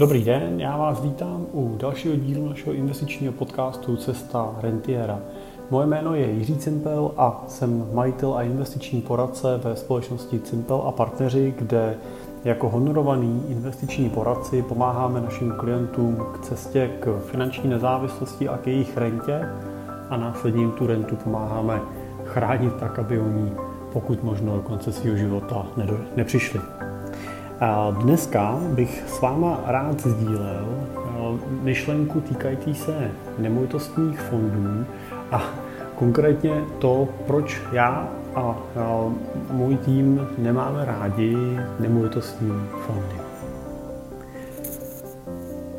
Dobrý den, já vás vítám u dalšího dílu našeho investičního podcastu Cesta Rentiera. Moje jméno je Jiří Cimpel a jsem majitel a investiční poradce ve společnosti Cimpel a partneři, kde jako honorovaný investiční poradci pomáháme našim klientům k cestě k finanční nezávislosti a k jejich rentě a následně jim tu rentu pomáháme chránit tak, aby oni pokud možno do konce svého života nepřišli. Dneska bych s váma rád sdílel myšlenku týkající se nemovitostních fondů a konkrétně to, proč já a můj tým nemáme rádi nemovitostní fondy.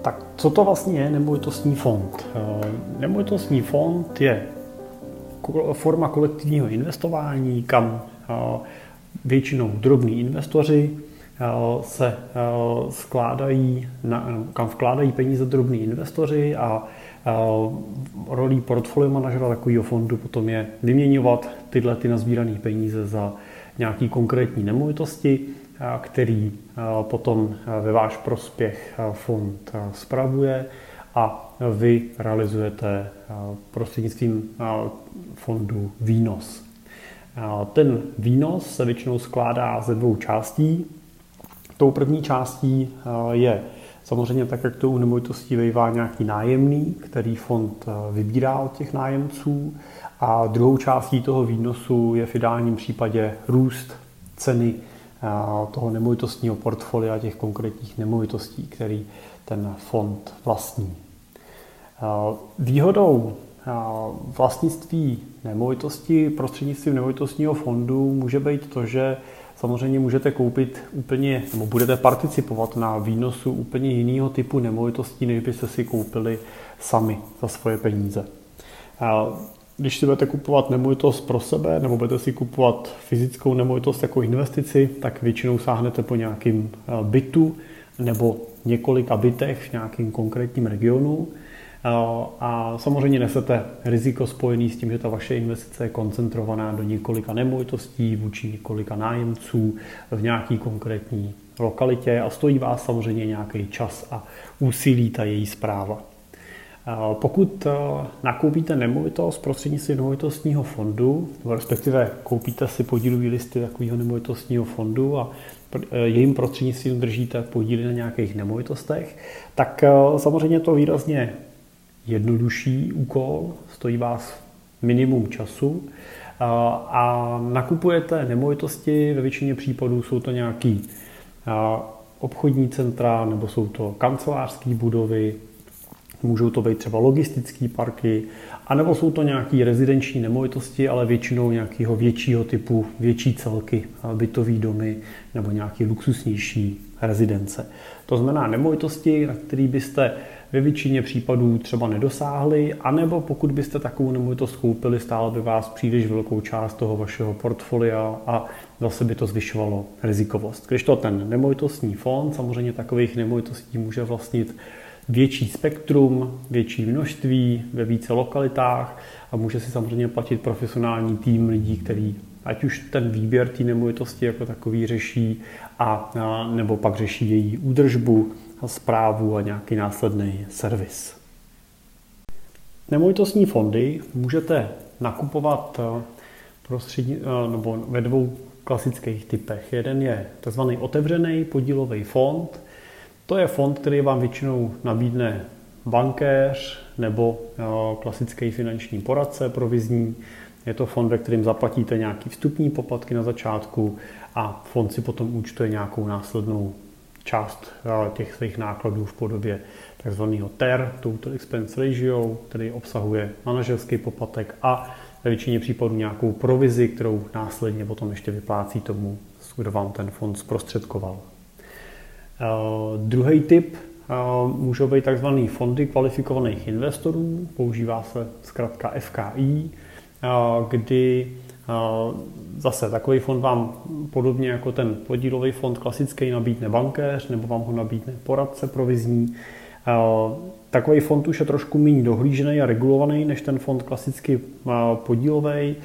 Tak co to vlastně je nemovitostní fond? Nemovitostní fond je forma kolektivního investování, kam většinou drobní investoři se skládají, kam vkládají peníze drobní investoři a rolí portfolio manažera takového fondu potom je vyměňovat tyhle ty nazbírané peníze za nějaký konkrétní nemovitosti, který potom ve váš prospěch fond spravuje a vy realizujete prostřednictvím fondu výnos. Ten výnos se většinou skládá ze dvou částí. Tou první částí je samozřejmě tak, jak to u nemovitostí vejvá nějaký nájemný, který fond vybírá od těch nájemců. A druhou částí toho výnosu je v ideálním případě růst ceny toho nemovitostního portfolia těch konkrétních nemovitostí, který ten fond vlastní. Výhodou vlastnictví nemovitosti prostřednictvím nemovitostního fondu může být to, že samozřejmě můžete koupit úplně, nebo budete participovat na výnosu úplně jiného typu nemovitostí, než byste si koupili sami za svoje peníze. Když si budete kupovat nemovitost pro sebe, nebo budete si kupovat fyzickou nemovitost jako investici, tak většinou sáhnete po nějakým bytu nebo několika bytech v nějakém konkrétním regionu a samozřejmě nesete riziko spojené s tím, že ta vaše investice je koncentrovaná do několika nemovitostí vůči několika nájemců v nějaký konkrétní lokalitě a stojí vás samozřejmě nějaký čas a úsilí ta její zpráva. Pokud nakoupíte nemovitost prostřednictvím nemovitostního fondu, respektive koupíte si podílový listy takového nemovitostního fondu a jejím prostřednictvím držíte podíly na nějakých nemovitostech, tak samozřejmě to výrazně jednodušší úkol, stojí vás minimum času a nakupujete nemovitosti, ve většině případů jsou to nějaký obchodní centra nebo jsou to kancelářské budovy, můžou to být třeba logistické parky, anebo jsou to nějaké rezidenční nemovitosti, ale většinou nějakého většího typu, větší celky, bytové domy nebo nějaké luxusnější rezidence. To znamená nemovitosti, na které byste ve většině případů třeba nedosáhli, anebo pokud byste takovou nemovitost koupili, stálo by vás příliš velkou část toho vašeho portfolia a zase by to zvyšovalo rizikovost. Když to ten nemovitostní fond, samozřejmě takových nemovitostí může vlastnit větší spektrum, větší množství ve více lokalitách a může si samozřejmě platit profesionální tým lidí, který ať už ten výběr té nemovitosti jako takový řeší, a, a, nebo pak řeší její údržbu, zprávu a nějaký následný servis. Nemovitostní fondy můžete nakupovat eh, prostředí, eh, nebo ve dvou klasických typech. Jeden je tzv. otevřený podílový fond. To je fond, který vám většinou nabídne bankéř nebo eh, klasický finanční poradce provizní. Je to fond, ve kterém zaplatíte nějaký vstupní poplatky na začátku a fond si potom účtuje nějakou následnou část eh, těch svých nákladů v podobě tzv. TER, Total Expense Ratio, který obsahuje manažerský poplatek a ve většině případů nějakou provizi, kterou následně potom ještě vyplácí tomu, kdo vám ten fond zprostředkoval. Uh, druhý typ uh, můžou být tzv. fondy kvalifikovaných investorů, používá se zkrátka FKI, kdy Zase takový fond vám podobně jako ten podílový fond klasický nabídne bankéř nebo vám ho nabídne poradce provizní. Takový fond už je trošku méně dohlížený a regulovaný než ten fond klasicky podílový.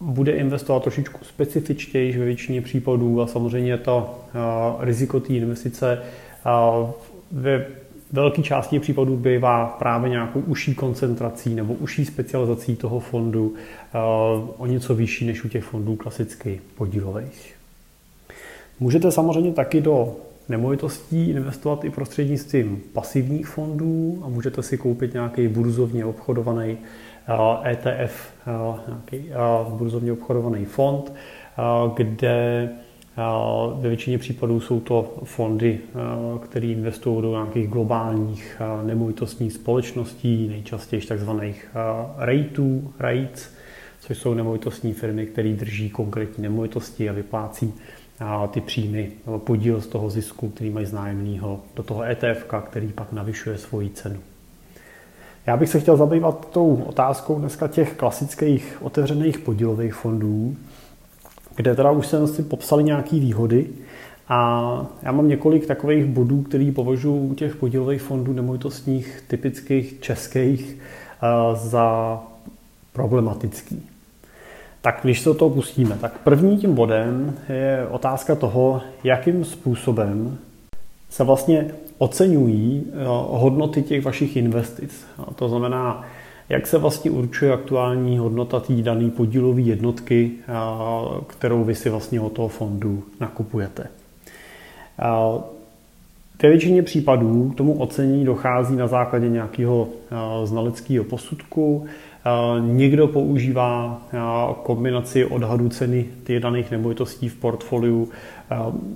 Bude investovat trošičku specifičtěji ve většině případů a samozřejmě to riziko té investice Ve velké části případů bývá právě nějakou užší koncentrací nebo užší specializací toho fondu o něco vyšší než u těch fondů klasicky podílových. Můžete samozřejmě taky do nemovitostí investovat i prostřednictvím pasivních fondů a můžete si koupit nějaký burzovně obchodovaný ETF, nějaký burzovně obchodovaný fond, kde ve většině případů jsou to fondy, které investují do nějakých globálních nemovitostních společností, nejčastěji takzvaných REITů, REITs, což jsou nemovitostní firmy, které drží konkrétní nemovitosti a vyplácí ty příjmy nebo podíl z toho zisku, který mají z do toho ETF, který pak navyšuje svoji cenu. Já bych se chtěl zabývat tou otázkou dneska těch klasických otevřených podílových fondů, kde teda už jsem si popsali nějaké výhody a já mám několik takových bodů, který považuji u těch podílových fondů nemovitostních typických českých eh, za problematický. Tak když se do toho pustíme, tak první tím bodem je otázka toho, jakým způsobem se vlastně oceňují eh, hodnoty těch vašich investic. To znamená, jak se vlastně určuje aktuální hodnota té dané podílové jednotky, kterou vy si vlastně od toho fondu nakupujete. Ve většině případů k tomu ocení dochází na základě nějakého znaleckého posudku, Někdo používá kombinaci odhadu ceny těch daných nemovitostí v portfoliu,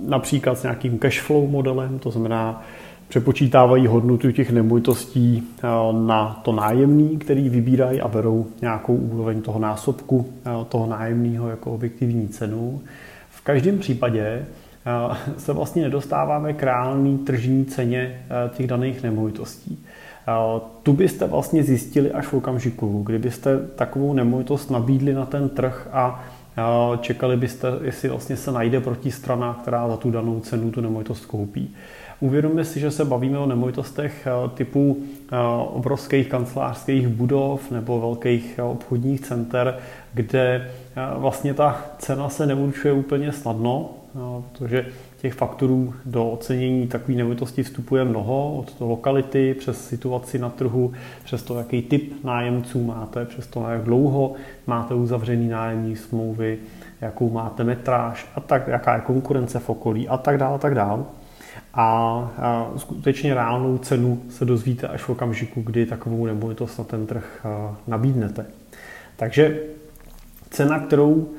například s nějakým cash flow modelem, to znamená, přepočítávají hodnotu těch nemovitostí na to nájemný, který vybírají a berou nějakou úroveň toho násobku toho nájemného jako objektivní cenu. V každém případě se vlastně nedostáváme k reálné tržní ceně těch daných nemovitostí. Tu byste vlastně zjistili až v okamžiku, kdybyste takovou nemovitost nabídli na ten trh a čekali byste, jestli vlastně se najde protistrana, která za tu danou cenu tu nemovitost koupí. Uvědomme si, že se bavíme o nemovitostech typu obrovských kancelářských budov nebo velkých obchodních center, kde vlastně ta cena se neurčuje úplně snadno, protože těch faktorů do ocenění takové nemovitosti vstupuje mnoho, od to lokality přes situaci na trhu, přes to, jaký typ nájemců máte, přes to, jak dlouho máte uzavřený nájemní smlouvy, jakou máte metráž a tak, jaká je konkurence v okolí a tak dále, a tak dále. A, skutečně reálnou cenu se dozvíte až v okamžiku, kdy takovou nemovitost na ten trh nabídnete. Takže cena, kterou,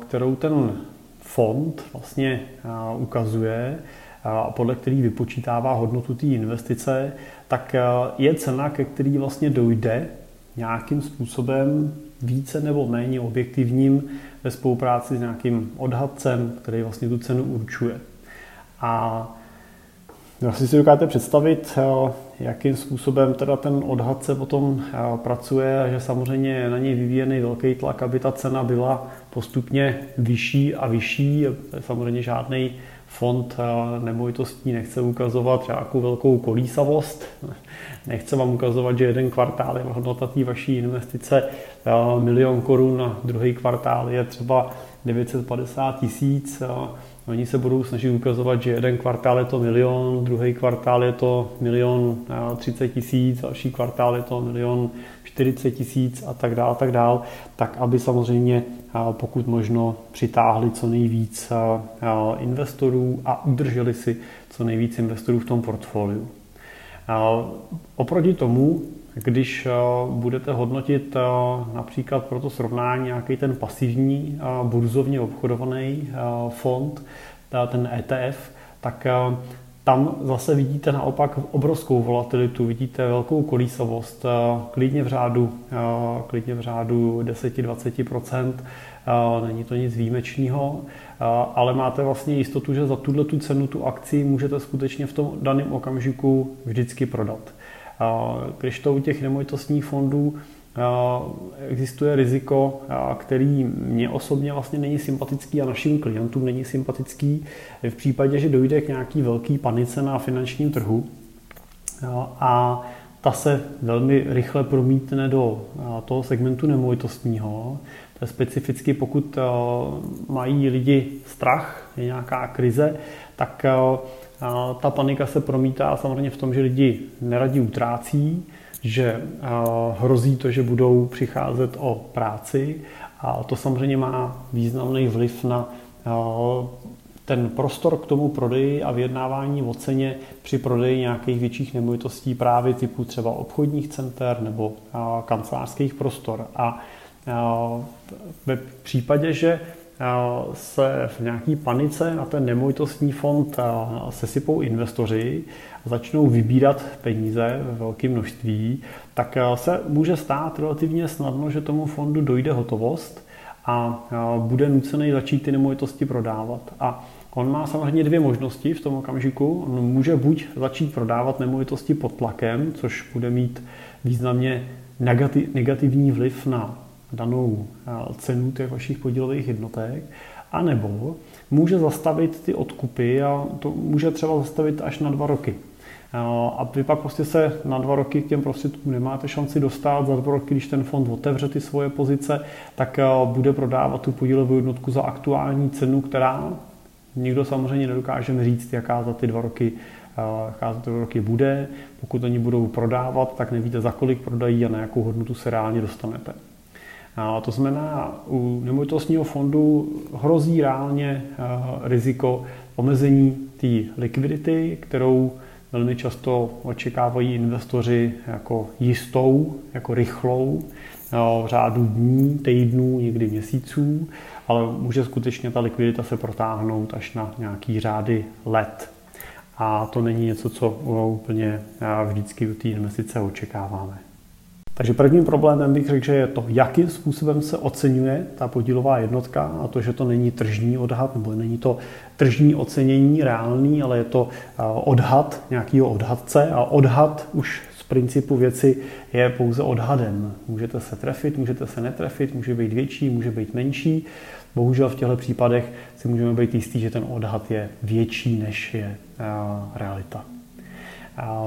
kterou ten fond vlastně ukazuje, a podle který vypočítává hodnotu té investice, tak je cena, ke který vlastně dojde nějakým způsobem více nebo méně objektivním ve spolupráci s nějakým odhadcem, který vlastně tu cenu určuje. A asi si dokážete představit, jakým způsobem teda ten odhadce potom pracuje a že samozřejmě je na něj vyvíjený velký tlak, aby ta cena byla postupně vyšší a vyšší. Samozřejmě žádný fond nemovitostí nechce ukazovat nějakou velkou kolísavost. Nechce vám ukazovat, že jeden kvartál je hodnota té vaší investice milion korun a druhý kvartál je třeba 950 tisíc. Oni se budou snažit ukazovat, že jeden kvartál je to milion, druhý kvartál je to milion 30 tisíc, další kvartál je to milion 40 tisíc a tak dále, tak dále, tak aby samozřejmě pokud možno přitáhli co nejvíc investorů a udrželi si co nejvíc investorů v tom portfoliu. Oproti tomu, když budete hodnotit například pro to srovnání nějaký ten pasivní burzovně obchodovaný fond, ten ETF, tak tam zase vidíte naopak obrovskou volatilitu, vidíte velkou kolísavost, eh, klidně v řádu, eh, klidně v řádu 10-20%, eh, není to nic výjimečného, ale máte vlastně jistotu, že za tuhle tu cenu tu akci můžete skutečně v tom daném okamžiku vždycky prodat. Když to u těch nemovitostních fondů existuje riziko, který mě osobně vlastně není sympatický a našim klientům není sympatický v případě, že dojde k nějaký velký panice na finančním trhu a ta se velmi rychle promítne do toho segmentu nemovitostního. To je specificky, pokud mají lidi strach, je nějaká krize, tak ta panika se promítá samozřejmě v tom, že lidi neradí utrácí, že hrozí to, že budou přicházet o práci a to samozřejmě má významný vliv na ten prostor k tomu prodeji a vyjednávání o ceně při prodeji nějakých větších nemovitostí právě typu třeba obchodních center nebo kancelářských prostor. A ve případě, že se v nějaký panice na ten nemovitostní fond sesypou investoři a začnou vybírat peníze ve velkém množství, tak se může stát relativně snadno, že tomu fondu dojde hotovost a bude nucený začít ty nemovitosti prodávat. A On má samozřejmě dvě možnosti v tom okamžiku. On může buď začít prodávat nemovitosti pod tlakem, což bude mít významně negativní vliv na danou cenu těch vašich podílových jednotek, anebo může zastavit ty odkupy a to může třeba zastavit až na dva roky. A vy pak prostě se na dva roky k těm prostředkům nemáte šanci dostat. Za dva roky, když ten fond otevře ty svoje pozice, tak bude prodávat tu podílovou jednotku za aktuální cenu, která nikdo samozřejmě nedokáže říct, jaká za ty dva roky jaká za ty dva roky bude. Pokud oni budou prodávat, tak nevíte, za kolik prodají a na jakou hodnotu se reálně dostanete. A to znamená, u nemovitostního fondu hrozí reálně riziko omezení té likvidity, kterou velmi často očekávají investoři jako jistou, jako rychlou, v řádu dní, týdnů, někdy měsíců, ale může skutečně ta likvidita se protáhnout až na nějaký řády let. A to není něco, co úplně vždycky u té investice očekáváme. Takže prvním problémem bych řekl, že je to, jakým způsobem se oceňuje ta podílová jednotka a to, že to není tržní odhad, nebo není to tržní ocenění reálný, ale je to odhad nějakého odhadce a odhad už z principu věci je pouze odhadem. Můžete se trefit, můžete se netrefit, může být větší, může být menší. Bohužel v těchto případech si můžeme být jistí, že ten odhad je větší, než je realita.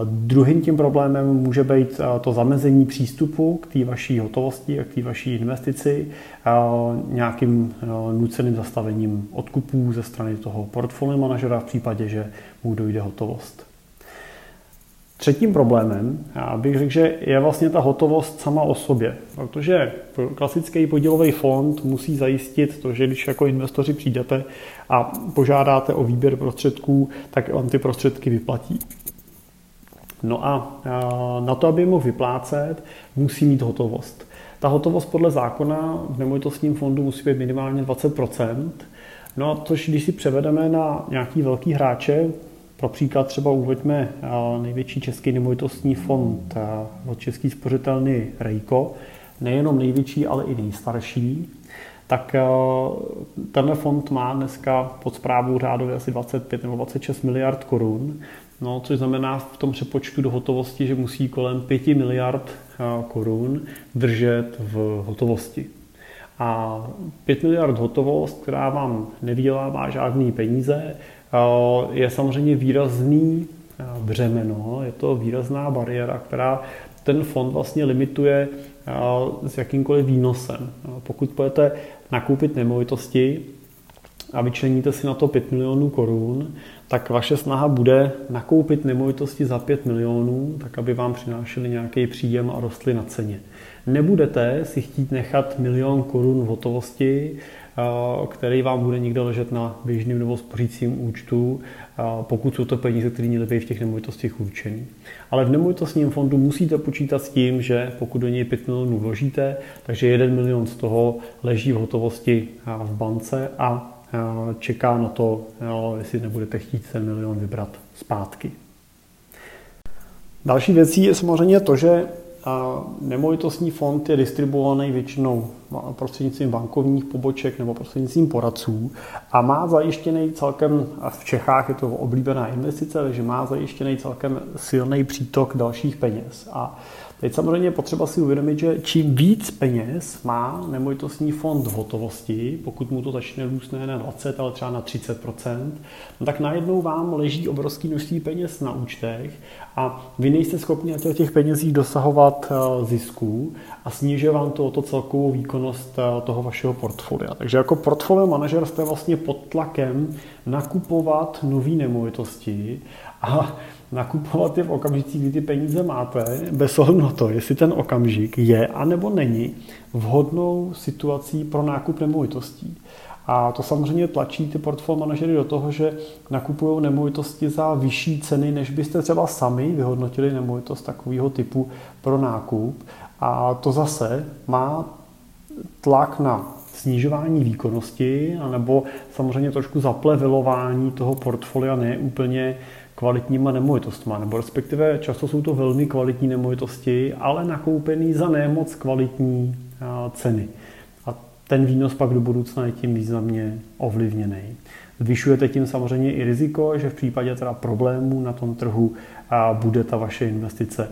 Druhým tím problémem může být to zamezení přístupu k té vaší hotovosti a k té vaší investici nějakým nuceným zastavením odkupů ze strany toho portfolio manažera v případě, že mu dojde hotovost. Třetím problémem, bych řekl, že je vlastně ta hotovost sama o sobě, protože klasický podílový fond musí zajistit to, že když jako investoři přijdete a požádáte o výběr prostředků, tak vám ty prostředky vyplatí. No a na to, aby mohl vyplácet, musí mít hotovost. Ta hotovost podle zákona v nemovitostním fondu musí být minimálně 20%. No a což když si převedeme na nějaký velký hráče, pro příklad třeba uveďme největší český nemovitostní fond od Český spořitelny Rejko, nejenom největší, ale i nejstarší, tak tenhle fond má dneska pod zprávou řádově asi 25 nebo 26 miliard korun. No, což znamená v tom přepočtu do hotovosti, že musí kolem 5 miliard eh, korun držet v hotovosti. A 5 miliard hotovost, která vám nevydělává žádný peníze, eh, je samozřejmě výrazný eh, břemeno, je to výrazná bariéra, která ten fond vlastně limituje s jakýmkoliv výnosem. Pokud budete nakoupit nemovitosti a vyčleníte si na to 5 milionů korun, tak vaše snaha bude nakoupit nemovitosti za 5 milionů, tak aby vám přinášely nějaký příjem a rostly na ceně. Nebudete si chtít nechat milion korun v hotovosti, který vám bude někde ležet na běžným nebo spořícím účtu, pokud jsou to peníze, které měly být v těch nemovitostech určený. Ale v nemovitostním fondu musíte počítat s tím, že pokud do něj 5 milionů vložíte, takže 1 milion z toho leží v hotovosti v bance a čeká na to, jestli nebudete chtít ten milion vybrat zpátky. Další věcí je samozřejmě to, že nemovitostní fond je distribuovaný většinou prostřednictvím bankovních poboček nebo prostřednictvím poradců a má zajištěný celkem, a v Čechách je to oblíbená investice, takže má zajištěný celkem silný přítok dalších peněz. A Teď samozřejmě je potřeba si uvědomit, že čím víc peněz má nemovitostní fond v hotovosti, pokud mu to začne růst ne na 20, ale třeba na 30% no tak najednou vám leží obrovské množství peněz na účtech a vy nejste schopni na těch penězích dosahovat eh, zisků a snižuje vám to to celkovou výkonnost výkonnost toho vašeho portfolia. Takže jako portfolio manažer jste vlastně pod tlakem nakupovat nové nemovitosti a nakupovat je v okamžicích, kdy ty peníze máte, bez ohledu na to, jestli ten okamžik je anebo není vhodnou situací pro nákup nemovitostí. A to samozřejmě tlačí ty portfolio manažery do toho, že nakupují nemovitosti za vyšší ceny, než byste třeba sami vyhodnotili nemovitost takového typu pro nákup. A to zase má tlak na snižování výkonnosti, anebo samozřejmě trošku zaplevelování toho portfolia ne úplně kvalitníma nemovitostma, nebo respektive často jsou to velmi kvalitní nemovitosti, ale nakoupený za nemoc kvalitní ceny. A ten výnos pak do budoucna je tím významně ovlivněný. Zvyšujete tím samozřejmě i riziko, že v případě teda problémů na tom trhu bude ta vaše investice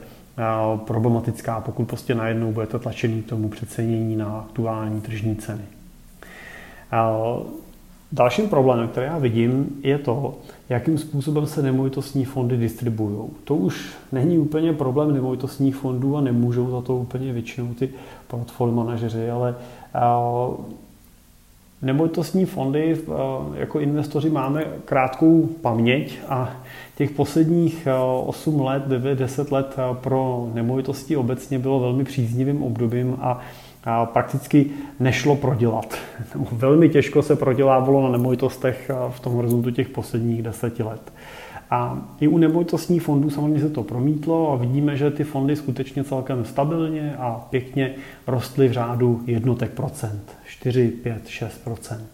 problematická, pokud prostě najednou budete tlačený k tomu přecenění na aktuální tržní ceny. Dalším problémem, který já vidím, je to, jakým způsobem se nemovitostní fondy distribuují. To už není úplně problém nemovitostních fondů a nemůžou za to úplně většinou ty portfolio manažeři, ale nemovitostní fondy jako investoři máme krátkou paměť a těch posledních 8 let, 9, 10 let pro nemovitosti obecně bylo velmi příznivým obdobím a prakticky nešlo prodělat. Velmi těžko se prodělávalo na nemovitostech v tom horizontu těch posledních deseti let. A i u nemovitostních fondů samozřejmě se to promítlo a vidíme, že ty fondy skutečně celkem stabilně a pěkně rostly v řádu jednotek procent. 4, 5, 6 procent.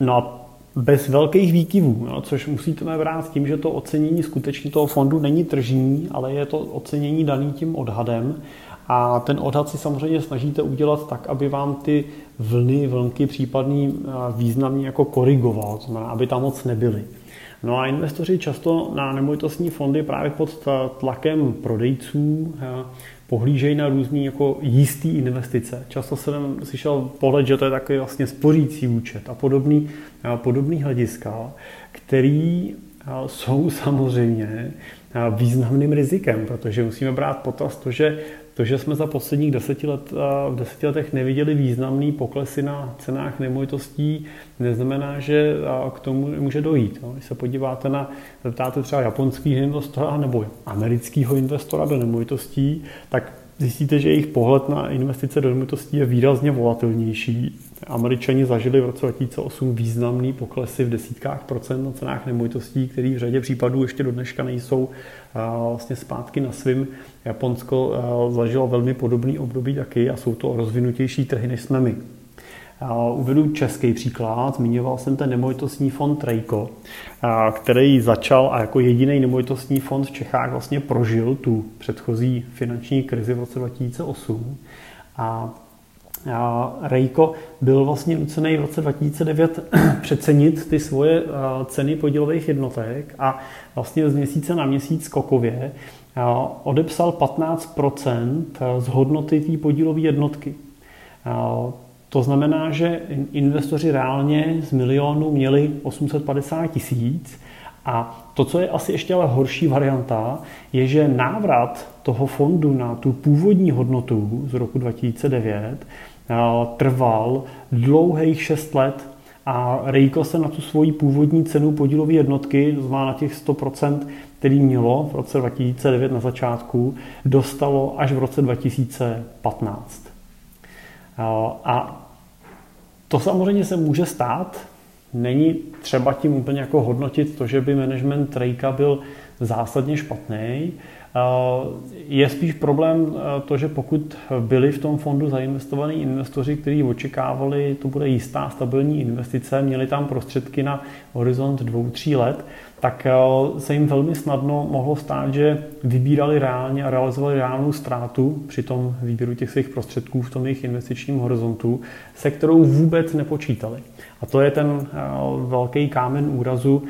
No a bez velkých výkyvů, no, což musíte brát tím, že to ocenění skutečně toho fondu není tržní, ale je to ocenění daný tím odhadem a ten odhad si samozřejmě snažíte udělat tak, aby vám ty vlny, vlnky případný významně jako korigoval, to znamená, aby tam moc nebyly. No a investoři často na nemovitostní fondy právě pod tlakem prodejců pohlížejí na různý jako jistý investice. Často jsem slyšel pohled, že to je takový vlastně spořící účet a podobný, a podobný hlediska, který jsou samozřejmě významným rizikem, protože musíme brát potaz to, že to, že jsme za posledních deseti let, v deseti letech neviděli významný poklesy na cenách nemovitostí, neznamená, že k tomu může dojít. Když se podíváte na, zeptáte třeba japonského investora nebo amerického investora do nemovitostí, tak zjistíte, že jejich pohled na investice do nemovitostí je výrazně volatilnější. Američani zažili v roce 2008 významný poklesy v desítkách procent na cenách nemovitostí, které v řadě případů ještě do dneška nejsou vlastně zpátky na svým. Japonsko zažilo velmi podobný období taky a jsou to rozvinutější trhy, než jsme my. Uvedu český příklad. Zmiňoval jsem ten nemovitostní fond Trejko, který začal a jako jediný nemovitostní fond v Čechách vlastně prožil tu předchozí finanční krizi v roce 2008. A Rejko byl vlastně nucený v roce 2009 přecenit ty svoje ceny podílových jednotek a vlastně z měsíce na měsíc skokově odepsal 15% z hodnoty té podílové jednotky. To znamená, že investoři reálně z milionu měli 850 tisíc a to, co je asi ještě ale horší varianta, je, že návrat toho fondu na tu původní hodnotu z roku 2009 trval dlouhých 6 let a Rejko se na tu svoji původní cenu podílové jednotky, to znamená na těch 100%, který mělo v roce 2009 na začátku, dostalo až v roce 2015. A to samozřejmě se může stát. Není třeba tím úplně jako hodnotit to, že by management Rejka byl zásadně špatný. Je spíš problém to, že pokud byli v tom fondu zainvestovaní investoři, kteří očekávali, to bude jistá stabilní investice, měli tam prostředky na horizont dvou, tří let, tak se jim velmi snadno mohlo stát, že vybírali reálně a realizovali reálnou ztrátu při tom výběru těch svých prostředků v tom jejich investičním horizontu, se kterou vůbec nepočítali. A to je ten velký kámen úrazu,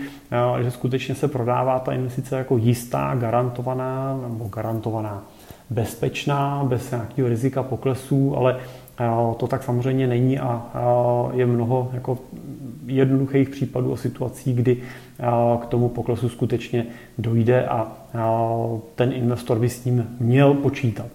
že skutečně se prodává ta investice jako jistá, garantovaná nebo garantovaná bezpečná, bez nějakého rizika poklesů, ale to tak samozřejmě není a je mnoho jako jednoduchých případů o situací, kdy k tomu poklesu skutečně dojde a ten investor by s tím měl počítat.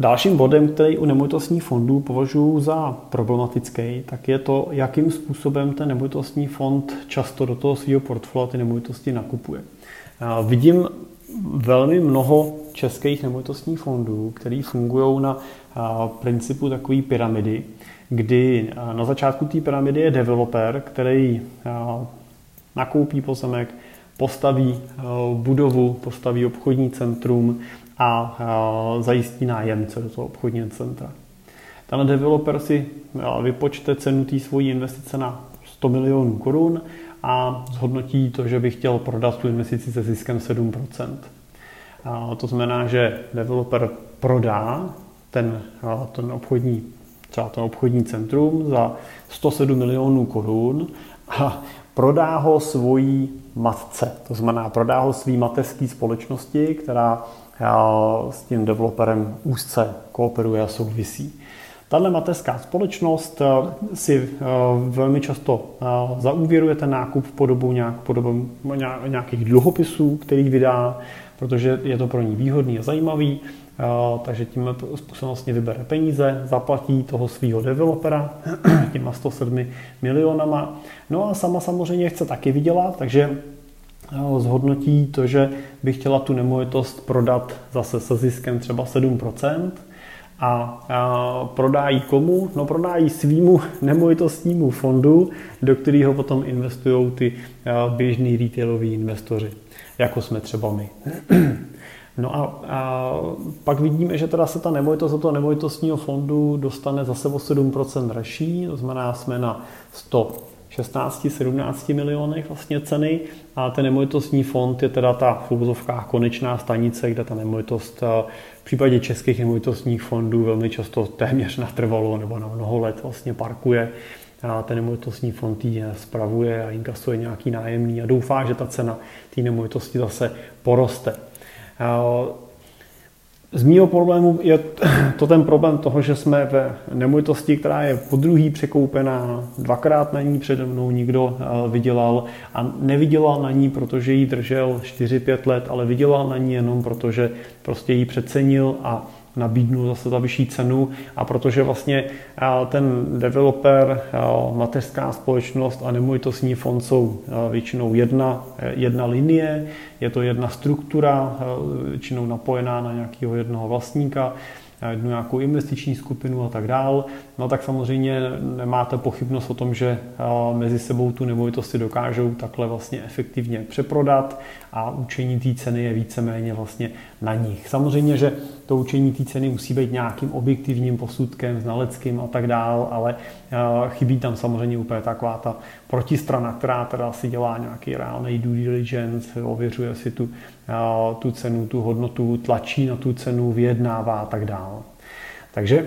Dalším bodem, který u nemovitostních fondů považuji za problematický, tak je to, jakým způsobem ten nemovitostní fond často do toho svého portfolia ty nemovitosti nakupuje. Vidím velmi mnoho českých nemovitostních fondů, které fungují na principu takové pyramidy, kdy na začátku té pyramidy je developer, který nakoupí pozemek, postaví budovu, postaví obchodní centrum a zajistí nájemce do toho obchodního centra. Ten developer si vypočte cenu té svojí investice na 100 milionů korun a zhodnotí to, že by chtěl prodat tu investici se ziskem 7%. A to znamená, že developer prodá ten, ten obchodní, třeba ten obchodní centrum za 107 milionů korun a prodá ho svojí matce. To znamená, prodá ho svý mateřské společnosti, která s tím developerem úzce kooperuje a souvisí. Tahle mateřská společnost eh, si eh, velmi často eh, zaúvěruje ten nákup v podobu nějak, podobu nějakých dluhopisů, který vydá, protože je to pro ní výhodný a zajímavý, takže tím způsobem vlastně vybere peníze, zaplatí toho svého developera těma 107 milionama. No a sama samozřejmě chce taky vydělat, takže zhodnotí to, že by chtěla tu nemovitost prodat zase se ziskem třeba 7%, a, a prodá ji komu? No prodá ji svýmu nemovitostnímu fondu, do kterého potom investují ty běžní retailoví investoři, jako jsme třeba my. No a, a pak vidíme, že teda se ta nemovitost do toho nemovitostního fondu dostane zase o 7% dražší, to znamená, jsme na 100 16-17 milionech vlastně ceny a ten nemovitostní fond je teda ta v konečná stanice, kde ta nemovitost eh, v případě českých nemovitostních fondů velmi často téměř natrvalo nebo na mnoho let vlastně parkuje a ten nemovitostní fond ji spravuje a inkasuje nějaký nájemný a doufá, že ta cena té nemovitosti zase poroste. Z mýho problému je to ten problém toho, že jsme ve nemovitosti, která je po druhý překoupená, dvakrát na ní přede mnou nikdo eh, vydělal a nevydělal na ní, protože ji držel 4-5 let, ale vydělal na ní jenom protože prostě ji přecenil a nabídnu zase za vyšší cenu. A protože vlastně ten developer, mateřská společnost a nemovitostní fond jsou většinou jedna, jedna linie, je to jedna struktura, většinou napojená na nějakého jednoho vlastníka, jednu nějakou investiční skupinu a tak dál, no tak samozřejmě nemáte pochybnost o tom, že mezi sebou tu nemovitost si dokážou takhle vlastně efektivně přeprodat a učení té ceny je víceméně vlastně na nich. Samozřejmě, že to učení té ceny musí být nějakým objektivním posudkem, znaleckým a tak dál, ale chybí tam samozřejmě úplně taková ta protistrana, která teda si dělá nějaký reálný due diligence, ověřuje si tu, tu cenu, tu hodnotu, tlačí na tu cenu, vyjednává a tak dál. Takže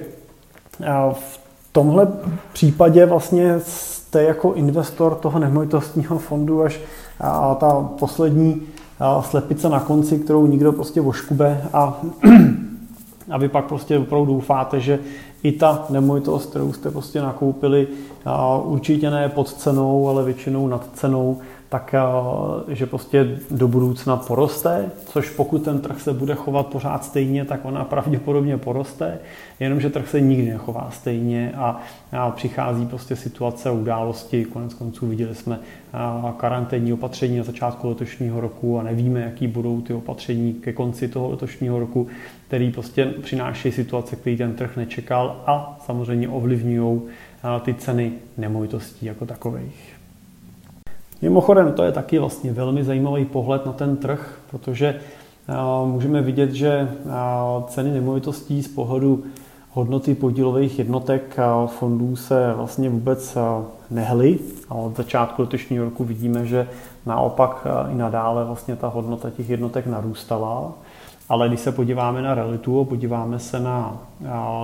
v tomhle případě vlastně jste jako investor toho nemovitostního fondu až a ta poslední slepice na konci, kterou nikdo prostě oškube a, a vy pak prostě opravdu doufáte, že i ta nemovitost, kterou jste prostě nakoupili, určitě ne pod cenou, ale většinou nad cenou, tak že prostě do budoucna poroste, což pokud ten trh se bude chovat pořád stejně, tak ona pravděpodobně poroste, jenomže trh se nikdy nechová stejně a, a přichází prostě situace události, konec konců viděli jsme karanténní opatření na začátku letošního roku a nevíme, jaký budou ty opatření ke konci toho letošního roku, který prostě přináší situace, který ten trh nečekal a samozřejmě ovlivňují ty ceny nemovitostí jako takových. Mimochodem, to je taky vlastně velmi zajímavý pohled na ten trh, protože eh, můžeme vidět, že eh, ceny nemovitostí z pohledu hodnoty podílových jednotek eh, fondů se vlastně vůbec nehly. A od začátku letošního roku vidíme, že naopak i nadále vlastně ta hodnota těch jednotek narůstala. Ale když se podíváme na realitu a podíváme se na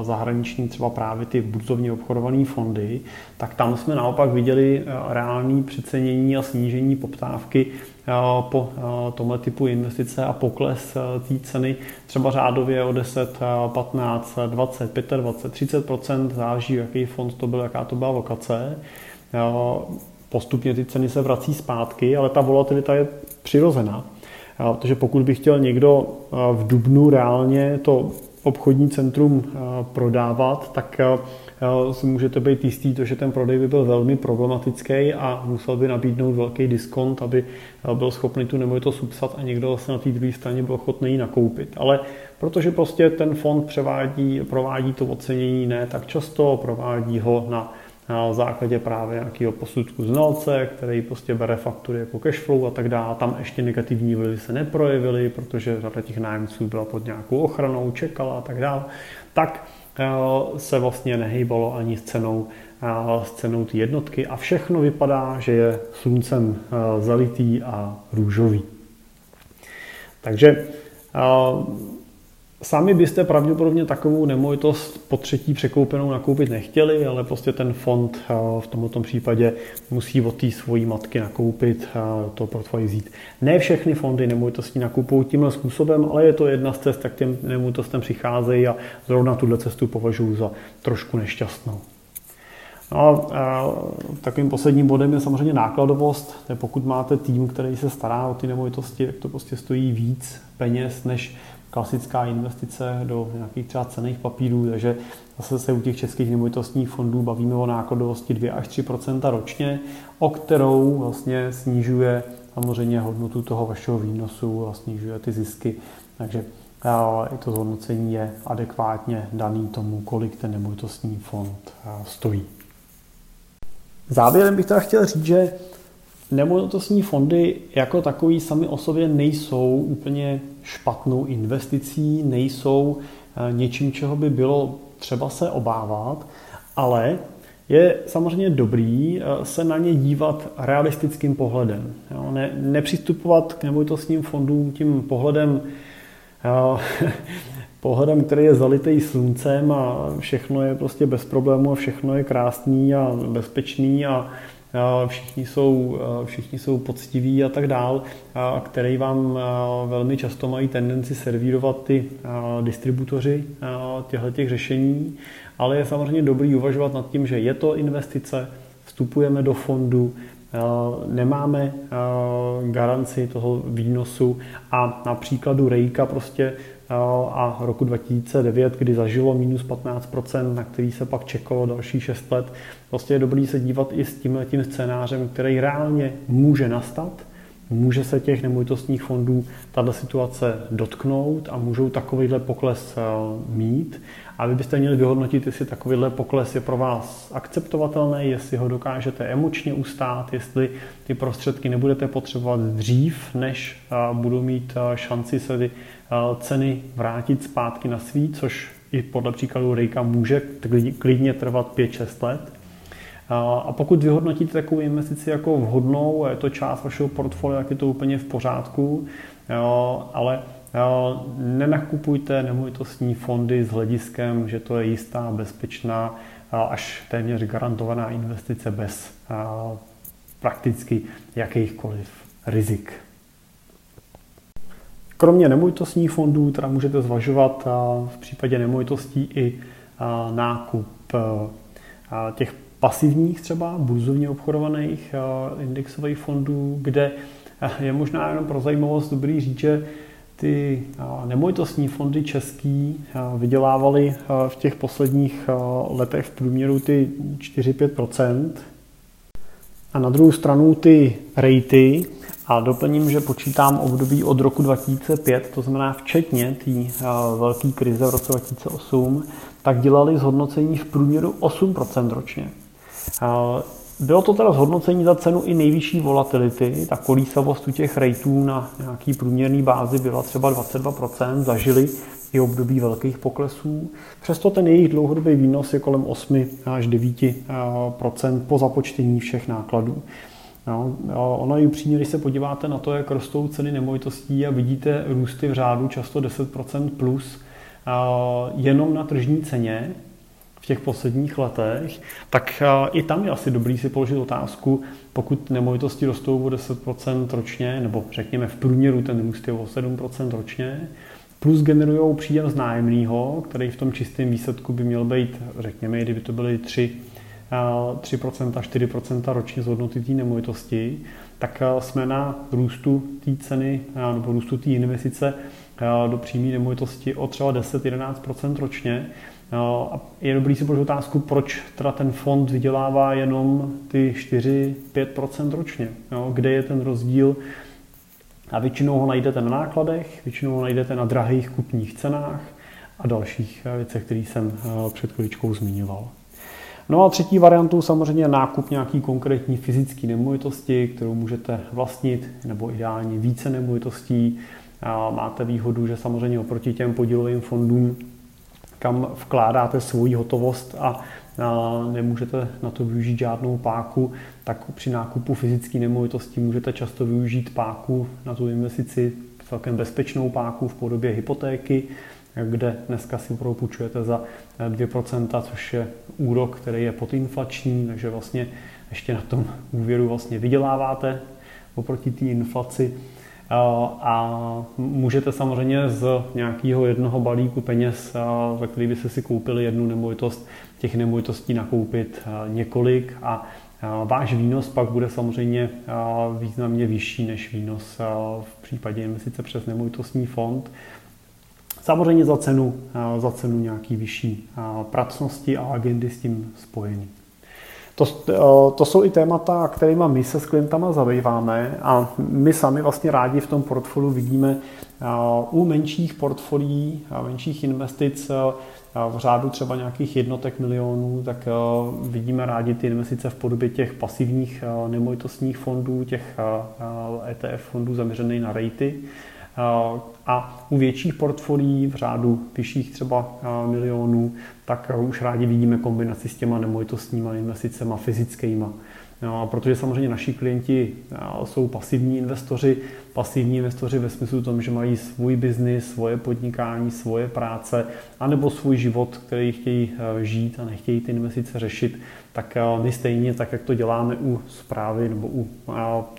zahraniční třeba právě ty burzovně obchodované fondy, tak tam jsme naopak viděli reální přecenění a snížení poptávky po tomhle typu investice a pokles té ceny třeba řádově o 10, 15, 20, 25, 30% záleží, jaký fond to byl, jaká to byla lokace. Postupně ty ceny se vrací zpátky, ale ta volatilita je přirozená. Protože pokud by chtěl někdo v Dubnu reálně to obchodní centrum prodávat, tak si můžete být jistý, to, že ten prodej by byl velmi problematický a musel by nabídnout velký diskont, aby byl schopný tu nemovitost upsat a někdo se na té druhé straně byl ochotný ji nakoupit. Ale protože prostě ten fond převádí, provádí to ocenění ne tak často, provádí ho na na základě právě nějakého posudku znalce, který prostě bere faktury jako cashflow a tak dále. Tam ještě negativní vlivy se neprojevily, protože řada těch nájemců byla pod nějakou ochranou, čekala a tak dále. Tak eh, se vlastně nehýbalo ani s cenou, eh, s cenou ty jednotky a všechno vypadá, že je sluncem eh, zalitý a růžový. Takže Sami byste pravděpodobně takovou nemovitost po třetí překoupenou nakoupit nechtěli, ale prostě ten fond eh, v tomto případě musí od té svojí matky nakoupit, eh, to portfolio vzít. Ne všechny fondy nemovitostí nakupují tímhle způsobem, ale je to jedna z cest, jak těm nemovitostem přicházejí a zrovna tuhle cestu považuji za trošku nešťastnou. No a takovým posledním bodem je samozřejmě nákladovost. Pokud máte tým, který se stará o ty nemovitosti, tak to prostě stojí víc peněz, než klasická investice do nějakých třeba cených papírů, takže zase se u těch českých nemovitostních fondů bavíme o nákladovosti 2 až 3% ročně, o kterou vlastně snižuje samozřejmě hodnotu toho vašeho výnosu a snižuje ty zisky. Takže i to zhodnocení je adekvátně daný tomu, kolik ten nemovitostní fond stojí. Závěrem bych teda chtěl říct, že Nemovitostní fondy jako takový sami o sobě nejsou úplně špatnou investicí, nejsou eh, něčím, čeho by bylo třeba se obávat, ale je samozřejmě dobrý eh, se na ně dívat realistickým pohledem. Jo? Ne, nepřistupovat k nemovitostním fondům tím pohledem, eh, pohledem, který je zalitý sluncem a všechno je prostě bez problému a všechno je krásný a bezpečný a všichni jsou, všichni jsou poctiví a tak dál, který vám velmi často mají tendenci servírovat ty distributoři těchto těch řešení, ale je samozřejmě dobrý uvažovat nad tím, že je to investice, vstupujeme do fondu, nemáme garanci toho výnosu a na příkladu Rejka prostě a roku 2009, kdy zažilo minus 15%, na který se pak čekalo další 6 let, vlastně je dobrý se dívat i s tím tím scénářem, který reálně může nastat, může se těch nemovitostních fondů tato situace dotknout a můžou takovýhle pokles eh, mít. A vy byste měli vyhodnotit, jestli takovýhle pokles je pro vás akceptovatelný, jestli ho dokážete emočně ustát, jestli ty prostředky nebudete potřebovat dřív, než eh, budou mít eh, šanci se ty ceny vrátit zpátky na svý, což i podle příkladu Rejka může klidně trvat 5-6 let. A pokud vyhodnotíte takovou investici jako vhodnou, je to část vašeho portfolia, jak je to úplně v pořádku, ale nenakupujte nemovitostní fondy s hlediskem, že to je jistá, bezpečná, až téměř garantovaná investice bez prakticky jakýchkoliv rizik. Kromě nemovitostních fondů teda můžete zvažovat v případě nemovitostí i nákup těch pasivních třeba burzovně obchodovaných indexových fondů, kde je možná jenom pro zajímavost dobrý říct, že ty nemovitostní fondy český vydělávaly v těch posledních letech v průměru ty 4-5% a na druhou stranu ty rejty, a doplním, že počítám období od roku 2005, to znamená včetně té velké krize v roce 2008, tak dělali zhodnocení v průměru 8% ročně. Bylo to teda zhodnocení za cenu i nejvyšší volatility, ta kolísavost u těch rejtů na nějaký průměrný bázi byla třeba 22%, zažili i období velkých poklesů. Přesto ten jejich dlouhodobý výnos je kolem 8 až 9% po započtení všech nákladů. No, ono je upřímně, když se podíváte na to, jak rostou ceny nemovitostí a vidíte růsty v řádu často 10% plus jenom na tržní ceně, těch posledních letech, tak i tam je asi dobrý si položit otázku, pokud nemovitosti rostou o 10% ročně, nebo řekněme v průměru ten růst je o 7% ročně, plus generují příjem z nájemného, který v tom čistém výsledku by měl být, řekněme, kdyby to byly 3, 3% 4% ročně z hodnoty té nemovitosti, tak jsme na růstu té ceny nebo růstu té investice do přímé nemovitosti o třeba 10-11% ročně. A je dobrý si položit otázku, proč teda ten fond vydělává jenom ty 4-5% ročně. Kde je ten rozdíl? A většinou ho najdete na nákladech, většinou ho najdete na drahých kupních cenách a dalších věcech, které jsem před chvíličkou zmiňoval. No a třetí variantou samozřejmě nákup nějaký konkrétní fyzické nemovitosti, kterou můžete vlastnit, nebo ideálně více nemovitostí. Máte výhodu, že samozřejmě oproti těm podílovým fondům, kam vkládáte svoji hotovost a nemůžete na to využít žádnou páku, tak při nákupu fyzické nemovitosti můžete často využít páku na tu investici, celkem bezpečnou páku v podobě hypotéky, kde dneska si opravdu půjčujete za 2%, což je úrok, který je podinflační, takže vlastně ještě na tom úvěru vlastně vyděláváte oproti té inflaci. A můžete samozřejmě z nějakého jednoho balíku peněz, za který byste si koupili jednu nemovitost, těch nemovitostí nakoupit několik a Váš výnos pak bude samozřejmě významně vyšší než výnos v případě investice přes nemovitostní fond. Samozřejmě za cenu, eh, za cenu nějaký vyšší eh, pracnosti a agendy s tím spojený. To, eh, to jsou i témata, kterými my se s klientama zabýváme a my sami vlastně rádi v tom portfoliu vidíme u menších portfolií, menších investic v řádu třeba nějakých jednotek milionů, tak vidíme rádi ty investice v podobě těch pasivních nemovitostních fondů, těch ETF e fondů zaměřených na rejty a u větších portfolií v řádu vyšších třeba milionů, tak už rádi vidíme kombinaci s těma nemovitostníma investicemi fyzickýma. No, protože samozřejmě naši klienti jsou pasivní investoři, pasivní investoři ve smyslu tom, že mají svůj biznis, svoje podnikání, svoje práce, anebo svůj život, který chtějí žít a nechtějí ty investice řešit, tak my stejně, tak jak to děláme u zprávy nebo u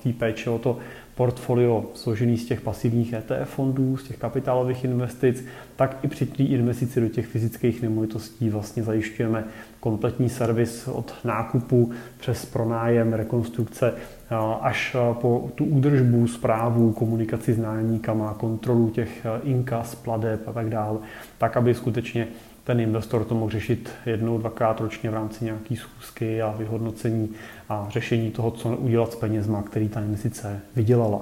té péče o to portfolio složený z těch pasivních ETF fondů, z těch kapitálových investic, tak i při té investici do těch fyzických nemovitostí vlastně zajišťujeme kompletní servis od nákupu přes pronájem, rekonstrukce až po tu údržbu, zprávu, komunikaci s nájemníkama, kontrolu těch inkas, pladeb a tak dále, tak aby skutečně ten investor to mohl řešit jednou, dvakrát ročně v rámci nějaké schůzky a vyhodnocení a řešení toho, co udělat s penězma, který ta investice vydělala.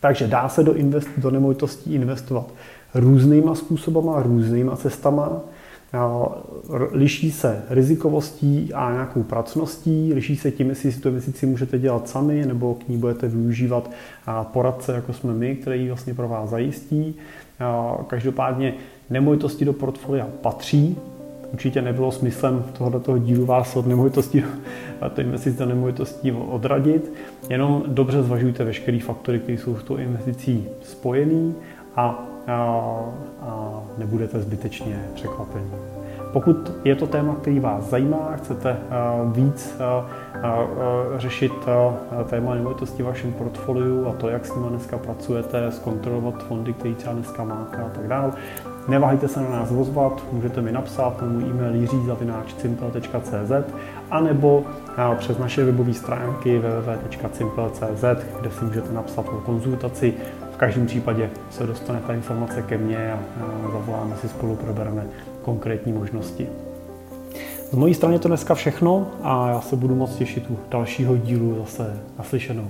Takže dá se do, invest, do nemovitostí investovat různýma způsobama, různýma cestama. Liší se rizikovostí a nějakou pracností, liší se tím, jestli si tu investici můžete dělat sami, nebo k ní budete využívat poradce, jako jsme my, který vlastně pro vás zajistí. Každopádně nemovitosti do portfolia patří. Určitě nebylo smyslem tohoto dílu vás od nemovitostí, to investice do nemovitostí odradit. Jenom dobře zvažujte veškeré faktory, které jsou s tou investicí spojený a, a, a nebudete zbytečně překvapení. Pokud je to téma, který vás zajímá, chcete eh, víc řešit téma nemovitosti v vašem portfoliu a to, jak s nimi dneska pracujete, zkontrolovat fondy, které třeba dneska máte a tak dále, Neváhejte se na nás ozvat, můžete mi napsat na můj e-mail jiří.simple.cz anebo přes naše webové stránky www.simple.cz, kde si můžete napsat o konzultaci. V každém případě se dostane ta informace ke mně a zavoláme si spolu, probereme konkrétní možnosti. Z mojí strany to dneska všechno a já se budu moc těšit u dalšího dílu zase naslyšenou.